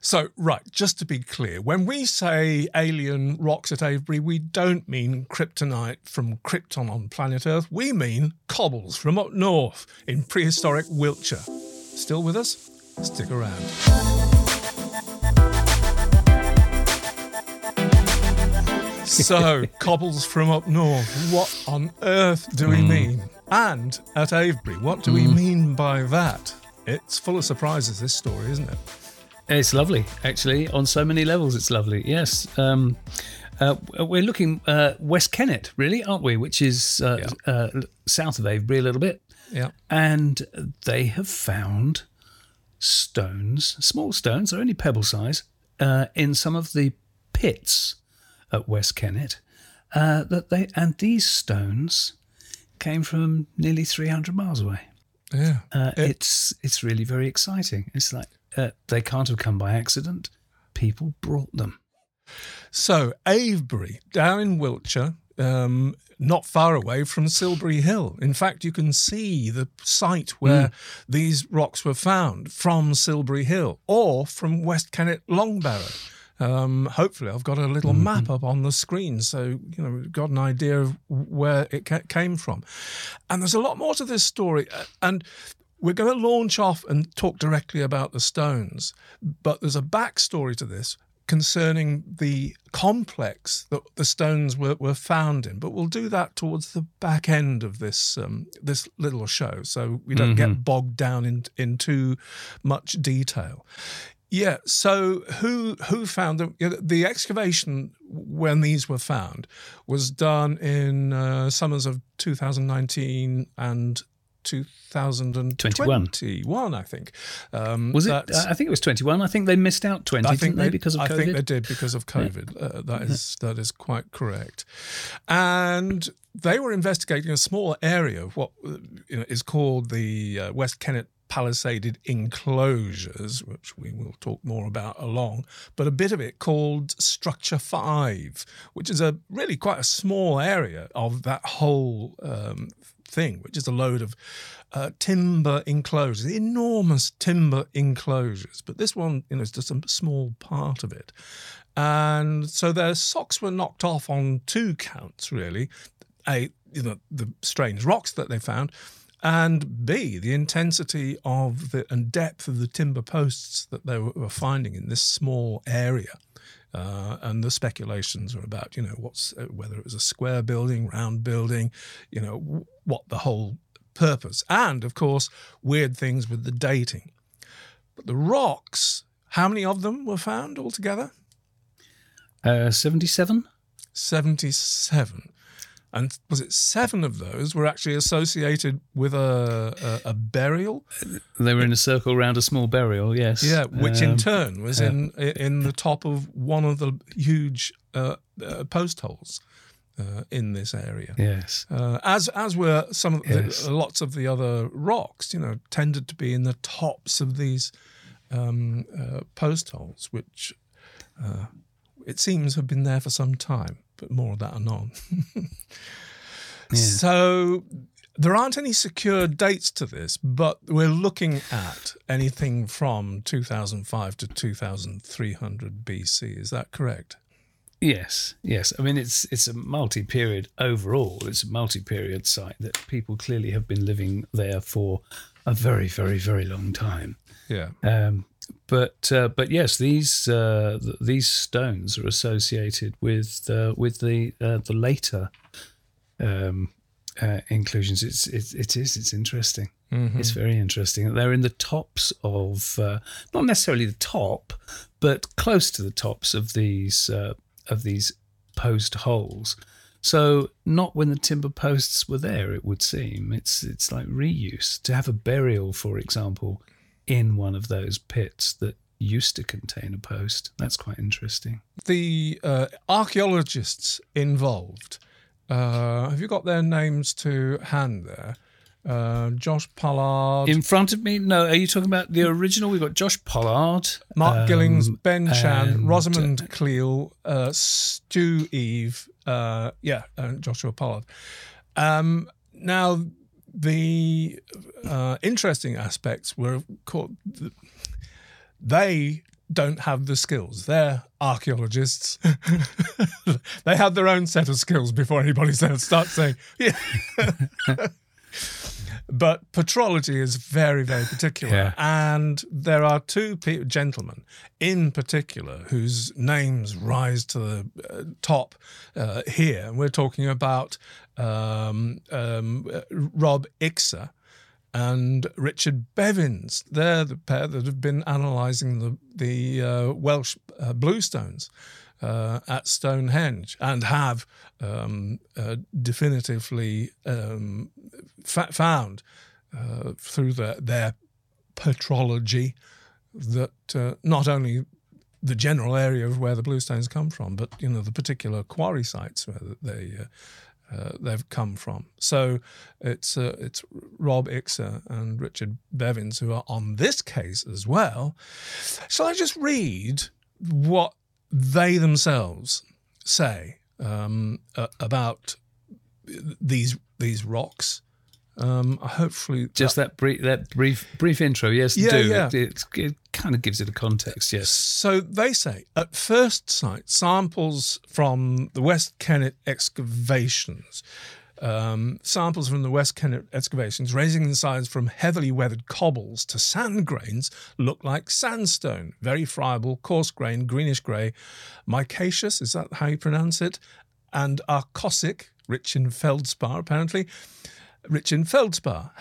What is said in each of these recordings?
So, right, just to be clear, when we say alien rocks at Avebury, we don't mean kryptonite from Krypton on planet Earth. We mean cobbles from up north in prehistoric Wiltshire. Still with us? Stick around. So, cobbles from up north. What on earth do we hmm. mean? And at Avebury, what do we hmm. mean by that? It's full of surprises, this story, isn't it? It's lovely, actually. On so many levels, it's lovely. Yes. Um, uh, we're looking uh, West Kennet, really, aren't we? Which is uh, uh, south of Avebury a little bit. Yeah. And they have found stones, small stones, they're only pebble size, uh, in some of the pits at West Kennet. Uh, that they and these stones came from nearly 300 miles away. Yeah. Uh, It- it's it's really very exciting. It's like uh, they can't have come by accident. People brought them. So, Avebury, down in Wiltshire, um, not far away from Silbury Hill. In fact, you can see the site where these rocks were found from Silbury Hill or from West Kennet Longbarrow. Um, hopefully, I've got a little map up on the screen, so you know got an idea of where it ca- came from. And there's a lot more to this story, uh, and we're going to launch off and talk directly about the stones. But there's a backstory to this concerning the complex that the stones were, were found in. But we'll do that towards the back end of this um, this little show, so we don't get bogged down in in too much detail. Yeah. So who who found them? The excavation when these were found was done in uh, summers of 2019 and 2021, 21. I think. Um, Was it? I think it was 21. I think they missed out 20, I didn't think they, because of I COVID? think they did because of COVID. Uh, that is that is quite correct. And they were investigating a small area of what uh, you know, is called the uh, West Kennet palisaded enclosures, which we will talk more about along, but a bit of it called Structure 5, which is a really quite a small area of that whole um, thing, which is a load of uh, timber enclosures, enormous timber enclosures. But this one, you know, is just a small part of it. And so their socks were knocked off on two counts, really. A, you know, the strange rocks that they found, and B, the intensity of the and depth of the timber posts that they were, were finding in this small area. Uh, and the speculations are about, you know, what's uh, whether it was a square building, round building, you know, w- what the whole purpose, and of course, weird things with the dating. But the rocks, how many of them were found altogether? Uh, 77? 77. And was it seven of those were actually associated with a, a, a burial? They were in a circle around a small burial, yes. Yeah, which in Um, turn was in in the top of one of the huge uh, uh, post holes uh, in this area. Yes. Uh, as as were some of the, Yes. lots of the other rocks, you know, tended to be in the tops of these um, uh, post holes, which uh, it seems have been there for some time. But more of that anon. So there aren't any secure dates to this, but we're looking at anything from 2005 to 2300 BC. Is that correct? Yes, yes. I mean, it's it's a multi-period overall. It's a multi-period site that people clearly have been living there for a very, very, very long time. Yeah. Um, but uh, but yes, these uh, th- these stones are associated with uh, with the uh, the later um, uh, inclusions. It's, it's it is it's interesting. It's very interesting. They're in the tops of uh, not necessarily the top, but close to the tops of these uh, of these post holes. So not when the timber posts were there, it would seem. It's it's like reuse to have a burial, for example, in one of those pits that used to contain a post. That's quite interesting. The uh, archaeologists involved, uh, have you got their names to hand there? Uh, Josh Pollard, In front of me, no. Are you talking about the original? We've got Josh Pollard, Mark um, Gillings, Ben Chan, and- Rosamond Cleal, uh, Stu Eve, uh, yeah, and Joshua Pollard. Um, now, the uh, interesting aspects were called, they don't have the skills. They're archaeologists. they have their own set of skills before anybody starts saying, yeah. But petrology is very, very particular. Yeah. And there are two pe- gentlemen in particular whose names rise to the uh, top uh, here. And we're talking about um, um, Rob Ixer and Richard Bevins. They're the pair that have been analysing the the uh, Welsh uh, bluestones uh, at Stonehenge and have um, uh, definitively um, fa- found uh, through the, their petrology that uh, not only the general area of where the bluestones come from, but you know the particular quarry sites where they uh, they've come from. So it's uh, it's Rob Ixer and Richard Bevins who are on this case as well. Shall I just read what they themselves say um, uh, about these these rocks? Um, hopefully, just that, that, brief that brief brief intro. Yes, yeah, do. Yeah. It, it, it, kind of gives it a context. Yes. So they say at first sight, samples from the West Kennet excavations. Um, samples from the West Kennet excavations, ranging in size from heavily weathered cobbles to sand grains, look like sandstone. Very friable, coarse grained, greenish grey. Micaceous, is that how you pronounce it? And arkosic, rich in feldspar, apparently rich in feldspar.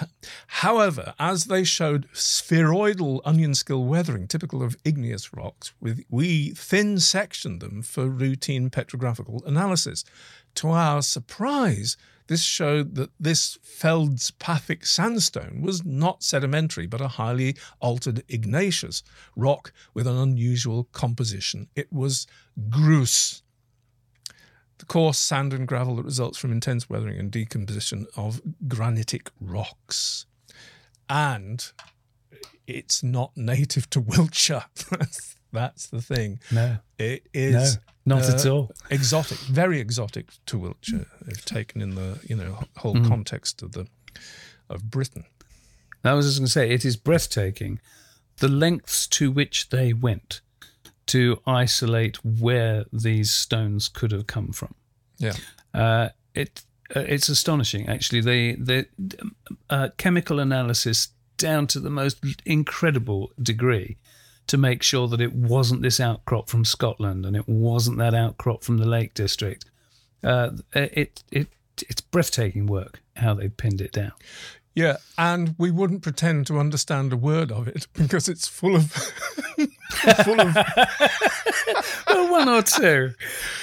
However, as they showed spheroidal onion skin weathering, typical of igneous rocks, we thin sectioned them for routine petrographical analysis. To our surprise, this showed that this feldspathic sandstone was not sedimentary, but a highly altered igneous rock with an unusual composition. It was grus, the coarse sand and gravel that results from intense weathering and decomposition of granitic rocks. And it's not native to Wiltshire. That's the thing. No. It is no, not uh, at all. Exotic, very exotic to Wiltshire, if taken in the, you know, whole mm. context of the of Britain. I was just going to say, it is breathtaking the lengths to which they went to isolate where these stones could have come from. Yeah. Uh, it uh, it's astonishing actually. The the uh, chemical analysis down to the most incredible degree to make sure that it wasn't this outcrop from Scotland and it wasn't that outcrop from the Lake District. Uh, it it it's breathtaking work how they pinned it down. Yeah, and we wouldn't pretend to understand a word of it because it's full of full of well, one or two,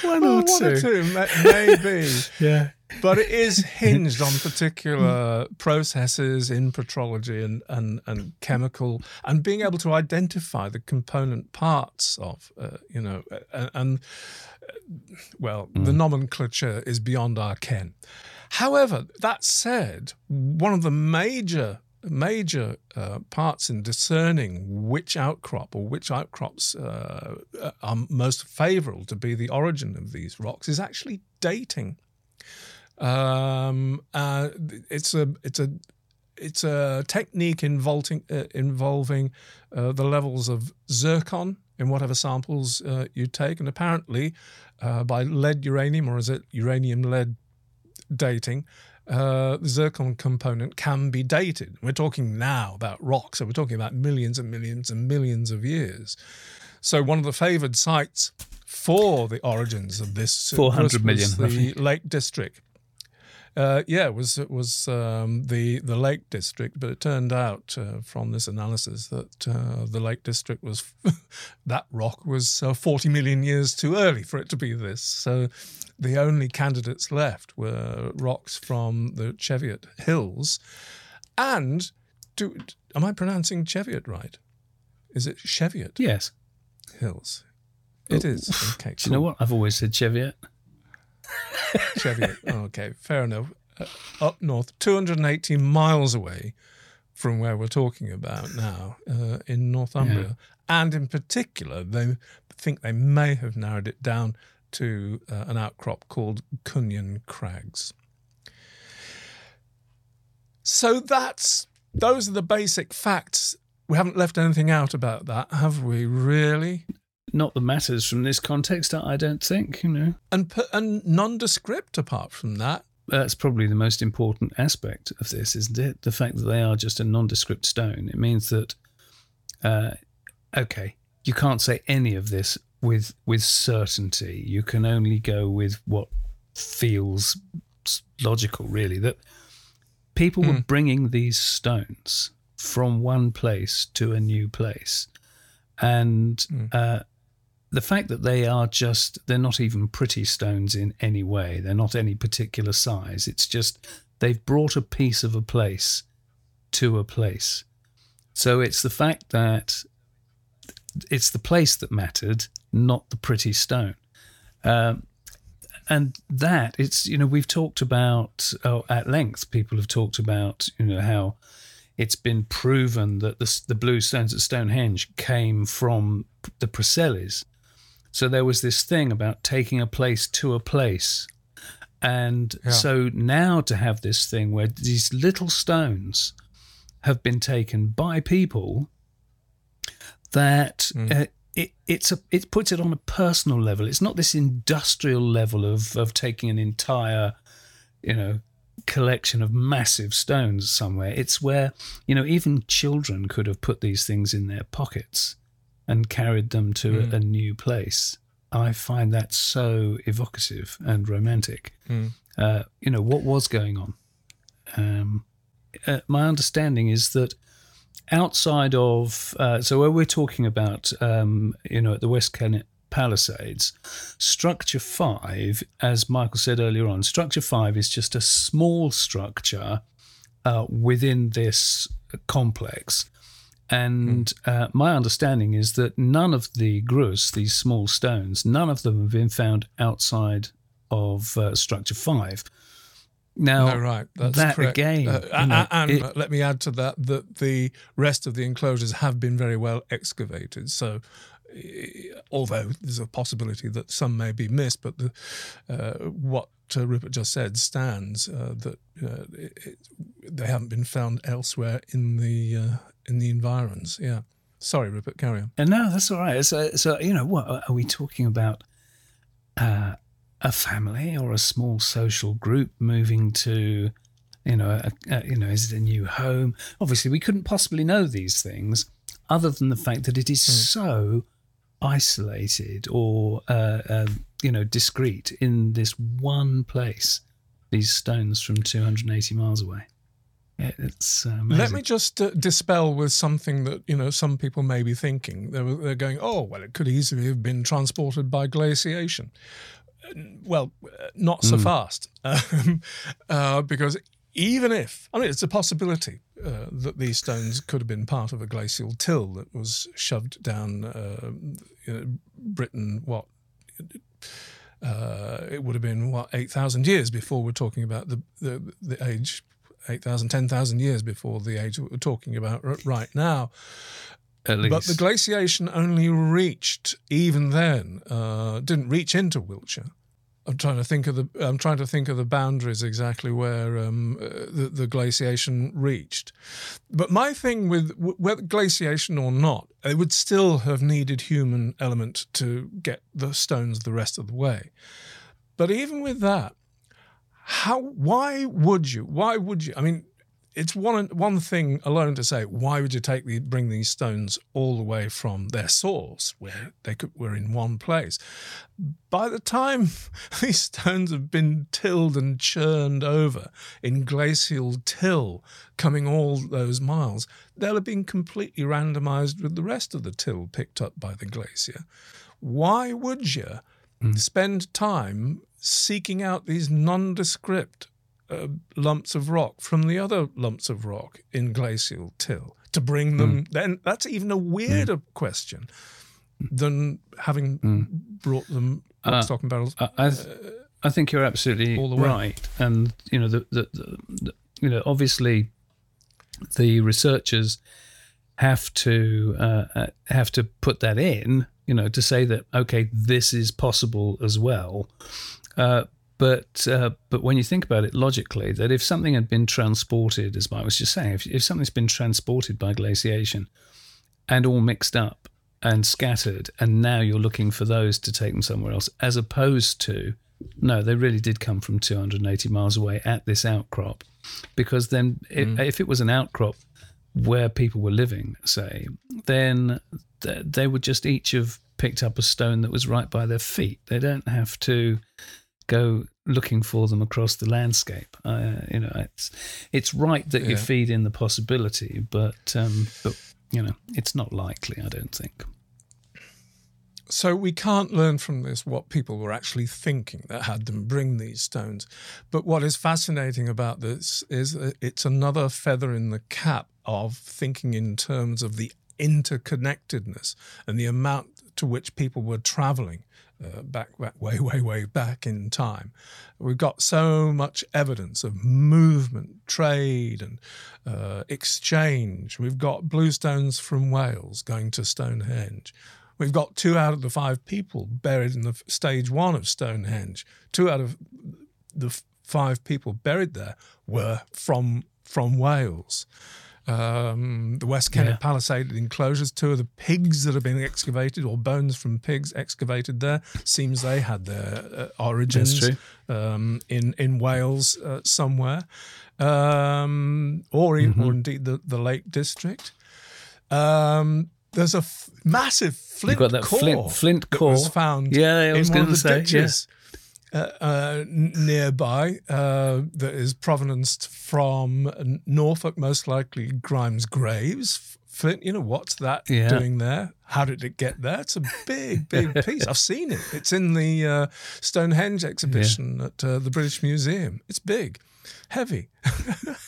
one or well, two, or two, maybe. yeah, but it is hinged on particular processes in petrology and, and, and chemical and being able to identify the component parts of, uh, you know, and, and well, mm. the nomenclature is beyond our ken. However, that said, one of the major major uh, parts in discerning which outcrop or which outcrops uh, are most favourable to be the origin of these rocks is actually dating. Um, uh, it's a it's a it's a technique involving uh, involving uh, the levels of zircon in whatever samples uh, you take, and apparently by lead uranium or is it uranium lead dating, uh, the zircon component can be dated. We're talking now about rocks, so we're talking about millions and millions and millions of years. So one of the favoured sites for the origins of this 400 million, the Lake District. Uh, yeah, it was it was um, the the Lake District, but it turned out uh, from this analysis that uh, the Lake District was that rock was uh, 40 million years too early for it to be this. So the only candidates left were rocks from the Cheviot Hills. And do, am I pronouncing Cheviot right? Is it Cheviot? Yes. Hills. It oh. is. Okay. Do you know what? I've always said Cheviot. Cheviot. okay, fair enough. Uh, up north, 280 miles away from where we're talking about now uh, in Northumbria. Yeah. And in particular, they think they may have narrowed it down to uh, an outcrop called Cunyan Crags. So that's those are the basic facts we haven't left anything out about that, have we? Really? Not the matters from this context, I don't think. You know, and and nondescript. Apart from that, that's probably the most important aspect of this, isn't it? The fact that they are just a nondescript stone. It means that, uh, okay, you can't say any of this with with certainty. You can only go with what feels logical, really. That people mm. were hmm. bringing these stones from one place to a new place, and mm. uh, the fact that they are just they're not even pretty stones in any way. They're not any particular size. It's just they've brought a piece of a place to a place. So it's the fact that it's the place that mattered not the pretty stone. Um, and that it's you know we've talked about oh, at length people have talked about you know how it's been proven that the, the blue stones at Stonehenge came from the Preselis so there was this thing about taking a place to a place. And yeah. so now to have this thing where these little stones have been taken by people that mm. uh, it it's a it puts it on a personal level. It's not this industrial level of of taking an entire, you know, collection of massive stones somewhere. It's where you know even children could have put these things in their pockets and carried them to mm. a, new place. I find that so evocative and romantic. Mm. Uh, you know, what was going on? Um, uh, my understanding is that outside of, uh, so where we're talking about, um, you know, at the West Kennet Palisades, structure five, as Michael said earlier on, structure five is just a small structure uh, within this complex and mm. uh, my understanding is that none of the grus, these small stones, none of them have been found outside of uh, structure five. Now, no, right, that's that correct. again, uh, and, know, and it, let me add to that that the rest of the enclosures have been very well excavated. So, although there's a possibility that some may be missed, but the, uh, what uh, Rupert just said stands uh, that uh, it, it, they haven't been found elsewhere in the uh, in the environs. Yeah. Sorry, Rupert, carry on. And no, that's all right. So, so you know, what are we talking about? Uh, a family or a small social group moving to, you know, a, a, you know, is it a new home? Obviously, we couldn't possibly know these things, other than the fact that it is mm. so isolated or, uh, uh, you know, discreet in this one place. These stones from 280 miles away. It's uh, Let me just uh, dispel with something that you know some people may be thinking. They're, they're going, "Oh, well, it could easily have been transported by glaciation." Well, uh, not so mm. fast, um, uh, because even if I mean, it's a possibility uh, that these stones could have been part of a glacial till that was shoved down uh, you know, Britain. What? it would have been what eight thousand years before we're talking about the, the the age 8,000, 10,000 years before the age that we're talking about right now. But the glaciation only reached, even then, uh, didn't reach into Wiltshire. I'm trying to think of the. I'm trying to think of the boundaries exactly where um, uh, the, the, glaciation reached. But my thing with whether glaciation or not, it would still have needed human element to get the stones the rest of the way. But even with that, how? Why would you? Why would you? I mean, it's one one thing alone to say why would you take the bring these stones all the way from their source where they could, were in one place by the time these stones have been tilled and churned over in glacial till coming all those miles they'll have been completely randomized with the rest of the till picked up by the glacier why would you mm. spend time seeking out these nondescript uh, lumps of rock from the other lumps of rock in glacial till to bring them. Mm. Then that's even a weirder mm. question than having mm. brought them uh, stock and barrels. I, I, th- uh, I, think you're absolutely right, and you know the, the, the, the you know obviously the researchers have to uh, uh, have to put that in, you know, to say that okay, this is possible as well. Uh, but uh, but when you think about it logically, that if something had been transported, as I was just saying, if, if something's been transported by glaciation, and all mixed up and scattered, and now you're looking for those to take them somewhere else, as opposed to no, they really did come from 280 miles away at this outcrop, because then mm. if it was an outcrop where people were living, say, then they would just each have picked up a stone that was right by their feet. They don't have to go looking for them across the landscape. Uh, you know, it's it's right that yeah. you feed in the possibility, but um, but you know, it's not likely. I don't think. So we can't learn from this what people were actually thinking that had them bring these stones. But what is fascinating about this is that it's another feather in the cap of thinking in terms of the interconnectedness and the amount to which people were traveling uh, back, back, way, way, way back in time. We've got so much evidence of movement, trade, and uh, exchange. We've got bluestones from Wales going to Stonehenge. We've got two out of the five people buried in the stage one of Stonehenge. Two out of the five people buried there were from from Wales um, the West Kennet yeah. Palisaded enclosures. Two of the pigs that have been excavated, or bones from pigs excavated there, seems they had their uh, origins um, in in Wales uh, somewhere, um, or, mm-hmm. or indeed the, the Lake District. Um, there's a f- massive flint You've got that core flint, flint core was found. Yeah, I was going to say. Yeah uh, uh, nearby uh, that is provenanced from Norfolk, most likely Grimes Graves. Flint, you know, what's that yeah. doing there? How did it get there? It's a big, big piece. I've seen it. It's in the uh, Stonehenge exhibition yeah. at uh, the British Museum. It's big, heavy.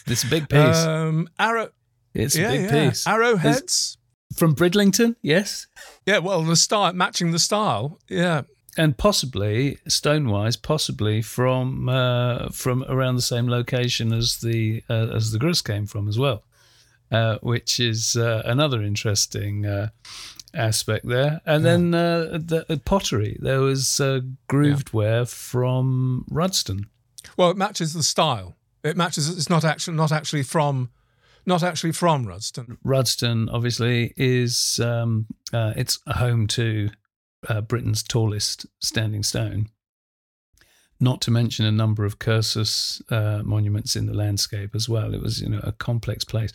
it's a big piece. Um, arrow. It's a big piece. Arrowheads. It's from Bridlington, yes. Yeah, well, the style matching the style. Yeah, and possibly stonewise, possibly from uh, from around the same location as the uh, as the grus came from as well, uh, which is uh, another interesting uh, aspect there. And yeah. then uh, the pottery, there was grooved yeah. ware from Rudston. Well, it matches the style. It matches. It's not actually not actually from. Not actually from Rudston. Rudston, obviously, is um, it's home to uh, Britain's tallest standing stone. Not to mention a number of cursus uh, monuments in the landscape as well. It was, you know, a complex place.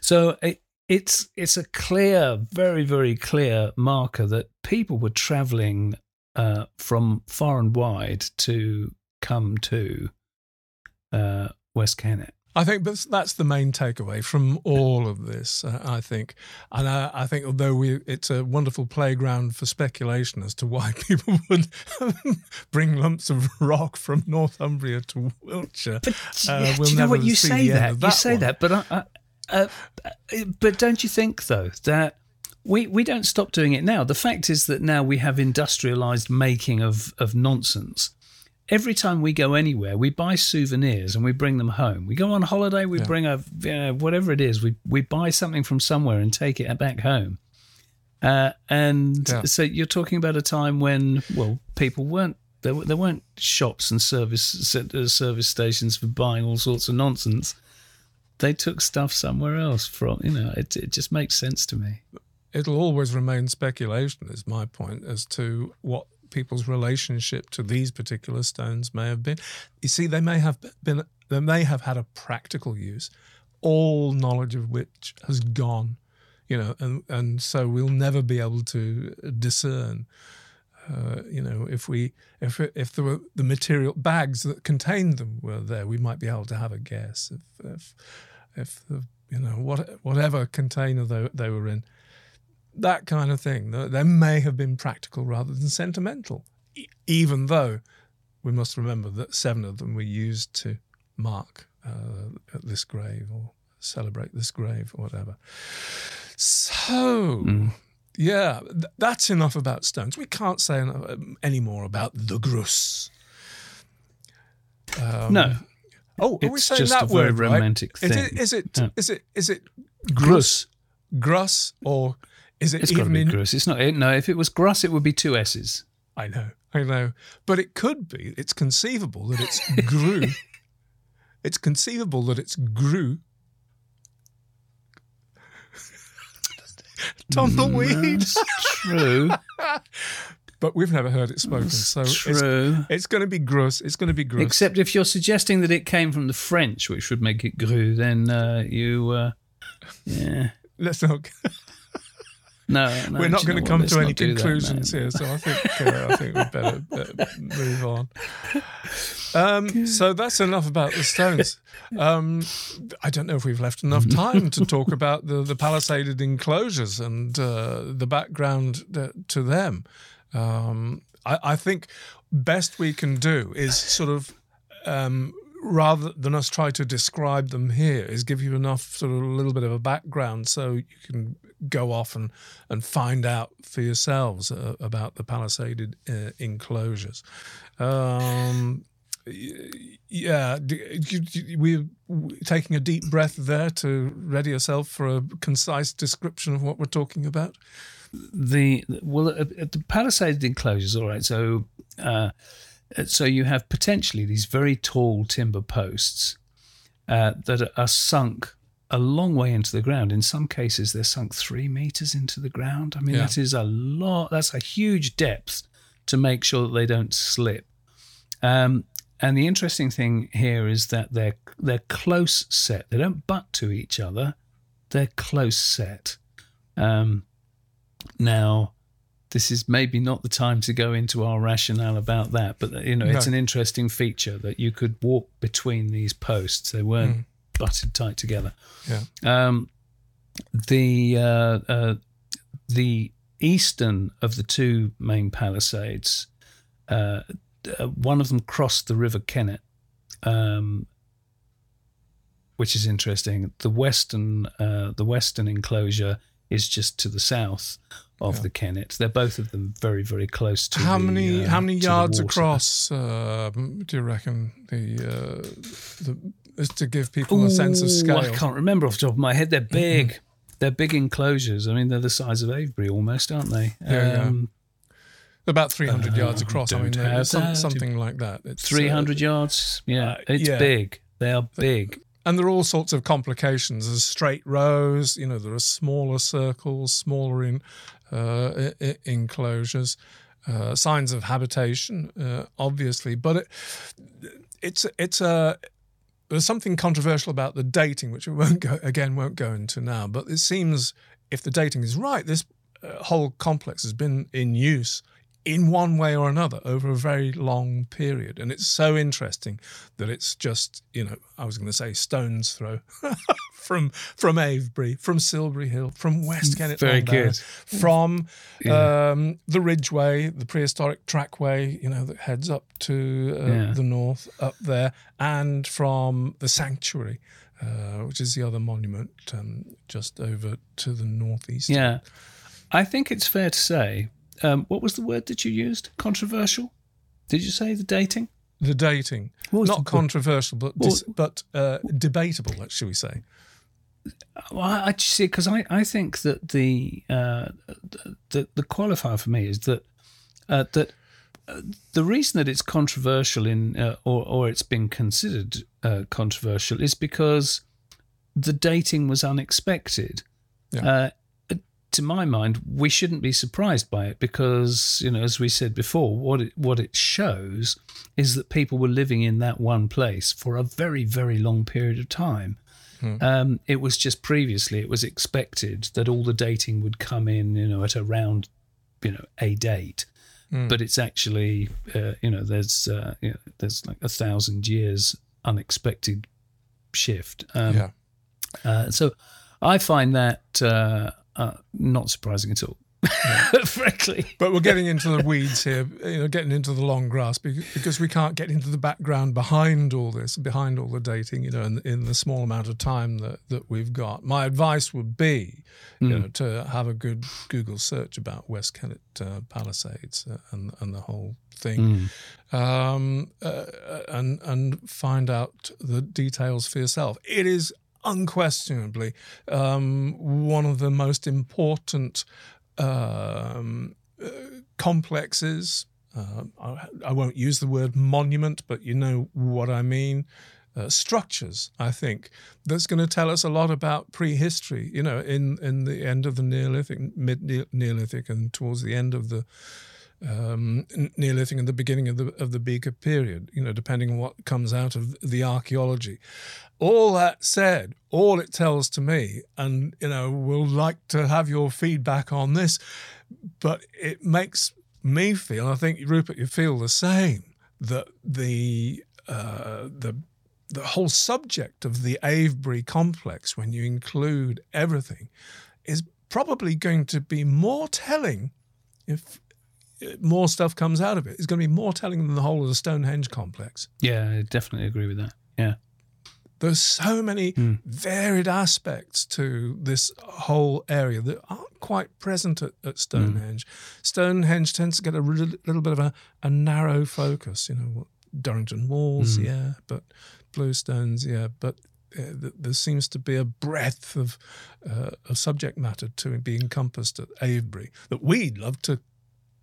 So it, it's it's a clear, very very clear marker that people were travelling uh, from far and wide to come to uh, West Kennet. I think that's, that's the main takeaway from all of this. Uh, I think, and I, I, think although we, it's a wonderful playground for speculation as to why people would bring lumps of rock from Northumbria to Wiltshire. But uh, we'll do you know what you say that, that, you say one. that, but I, uh, but don't you think though that we we don't stop doing it now? The fact is that now we have industrialized making of of nonsense every time we go anywhere, we buy souvenirs and we bring them home. We go on holiday, we yeah. bring a uh, whatever it is, we we buy something from somewhere and take it back home. Uh, and yeah. so you're talking about a time when well, people weren't there. There weren't shops and service uh, service stations for buying all sorts of nonsense. They took stuff somewhere else from. You know, it it just makes sense to me. It'll always remain speculation, is my point, as to what people's relationship to these particular stones may have been. You see, they may have been they may have had a practical use, all knowledge of which has gone, you know, and and so we'll never be able to discern. Uh, you know, if we if if there were the material bags that contained them were there, we might be able to have a guess if if if the you know what whatever container they, they were in that kind of thing. There may have been practical rather than sentimental, even though we must remember that seven of them were used to mark uh, this grave or celebrate this grave or whatever. So, mm. yeah, th- that's enough about stones. We can't say enough, um, any more about the grus. Um, no. Oh, it's are we saying just that a very word, romantic right? thing. Is it, is it, yeah. is it, is it grus, grus, or is it it's even be in grus? It's not. No, if it was grus, it would be two s's. I know, I know, but it could be. It's conceivable that it's grew. it's conceivable that it's grew. tumbleweed. True. but we've never heard it spoken, so it's, True. it's going to be gross. It's going to be gross. Except if you're suggesting that it came from the French, which would make it gru, then uh, you, uh, yeah, Let's not. No, no we're not going to come to any do that, conclusions here, so I think uh, I think we better uh, move on. Um, so that's enough about the Stones. Um, I don't know if we've left enough time to talk about the the palisaded enclosures and uh, the background uh, to them. Um, I, I think best we can do is sort of. Rather than us try to describe them here is give you enough sort of a little bit of a background so you can go off and, and find out for yourselves uh, about the palisaded uh, enclosures. Um, yeah, we're taking a deep breath there to ready yourself for a concise description of what we're talking about. the well uh, uh, the palisaded enclosures all right so uh, so you have potentially these very tall timber posts uh, that are sunk a long way into the ground. In some cases they're sunk three meters into the ground. I mean Yeah. that is a lot that's a huge depth to make sure that they don't slip. Um, and the interesting thing here is that they're they're close set. They don't butt to each other. They're close set. Um, now, this is maybe not the time to go into our rationale about that, but you know, it's No. an interesting feature that you could walk between these posts. They weren't butted tight together. Yeah. Um, the uh, uh, the eastern of the two main palisades, uh, uh, one of them crossed the River Kennet, um, which is interesting. The western uh, the western enclosure is just to the south of Yeah. the Kennet. They're both of them very very close to how the, many uh, how many yards across um, do you reckon the uh, the is to give people a sense of scale? I can't remember off the top of my head. They're big. They're big enclosures. I mean, they're the size of Avebury almost, aren't they? Yeah, yeah. um, About 300 Uh, yards across. I mean, don't they're have some, something like that. It's, uh, 300 yards. Yeah, uh, it's yeah. big. They are big. And there are all sorts of complications. There's straight rows. You know, there are smaller circles, smaller in uh, enclosures, uh, signs of habitation, uh, obviously. But it, it's it's a there's something controversial about the dating, which we won't go again won't go into now. But it seems if the dating is right, this uh, whole complex has been in use in one way or another over a very long period, and it's so interesting that it's just you know I was going to say stones throw from from Avebury, from Silbury Hill, from West Kennet, Very good. from um, the Ridgeway, the prehistoric trackway, you know that heads up to uh, Yeah. the north up there, and from the sanctuary. Uh, which is the other monument um, just over to the northeast. Yeah. I think it's fair to say. Um, what was the word that you used? Controversial? Did you say the dating? The dating, not the- controversial, but dis- but uh, debatable, Should we say? Well, I see because I, I think that the, uh, the the qualifier for me is that uh, that uh, the reason that it's controversial in uh, or or it's been considered uh, controversial is because the dating was unexpected. Yeah. To my mind, we shouldn't be surprised by it because you know, as we said before, what it what it shows is that people were living in that one place for a very very long period of time. Um, it was just previously it was expected that all the dating would come in, you know, at around, you know, a date. But it's actually, uh, you know, there's uh, you know, there's like a thousand years unexpected shift. Um, yeah. uh, so I find that uh, uh, not surprising at all, frankly. But we're getting into the weeds here, you know, getting into the long grass because we can't get into the background behind all this, behind all the dating, you know, in, in the small amount of time that, that we've got. My advice would be, you know, to have a good Google search about West Kennet uh, Palisades uh, and and the whole thing, um, uh, and and find out the details for yourself. It is unquestionably um, one of the most important um, uh, complexes. Uh, I, I won't use the word monument, but you know what I mean. uh, structures, I think, that's going to tell us a lot about prehistory. You know, in in the end of the Neolithic, mid Neolithic, and towards the end of the um, Neolithic and the beginning of the of the Beaker period. You know, depending on what comes out of the archaeology. All that said, all it tells to me, and you know, we'll like to have your feedback on this, but it makes me feel. I think Rupert, you feel the same that the uh, the the whole subject of the Avebury complex, when you include everything, is probably going to be more telling if more stuff comes out of it. It's going to be more telling than the whole of the Stonehenge complex. Yeah, I definitely agree with that. Yeah. There's so many mm. varied aspects to this whole area that aren't quite present at, at Stonehenge. Mm. Stonehenge tends to get a little bit of a, a narrow focus, you know, Durrington walls, mm. yeah, but bluestones, yeah, but uh, there seems to be a breadth of, uh, of subject matter to be encompassed at Avebury that we'd love to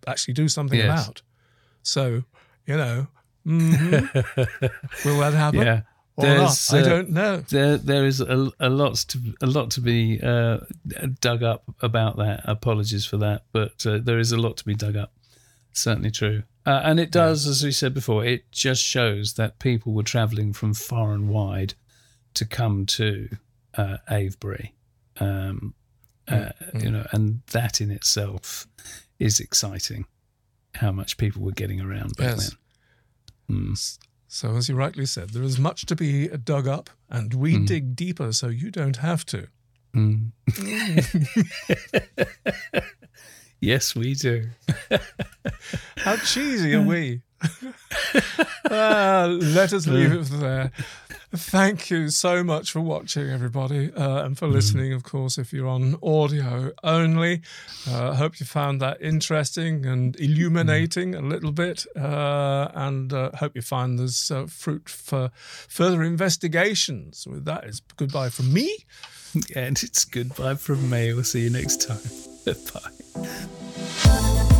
actually do something yes. about. So, you know, mm-hmm. will that happen? Yeah. There's, I uh, don't know. There, there is a, a lot to a lot to be uh, dug up about that. Apologies for that, but uh, there is a lot to be dug up. Certainly true. Uh, and it does, yeah. as we said before, it just shows that people were travelling from far and wide to come to uh, Avebury. Um, uh, mm-hmm. You know, and that in itself is exciting. How much people were getting around back yes. then. Mm. So, as you rightly said, there is much to be dug up, and we mm. dig deeper so you don't have to. Mm. Yes, we do. How cheesy are we? uh, let us leave it there. Thank you so much for watching, everybody, uh, and for mm. listening, of course, if you're on audio only. I uh, hope you found that interesting and illuminating a little bit, uh, and uh, hope you find there's uh, fruit for further investigations. With that, it's goodbye from me. And it's goodbye from me. We'll see you next time. Bye.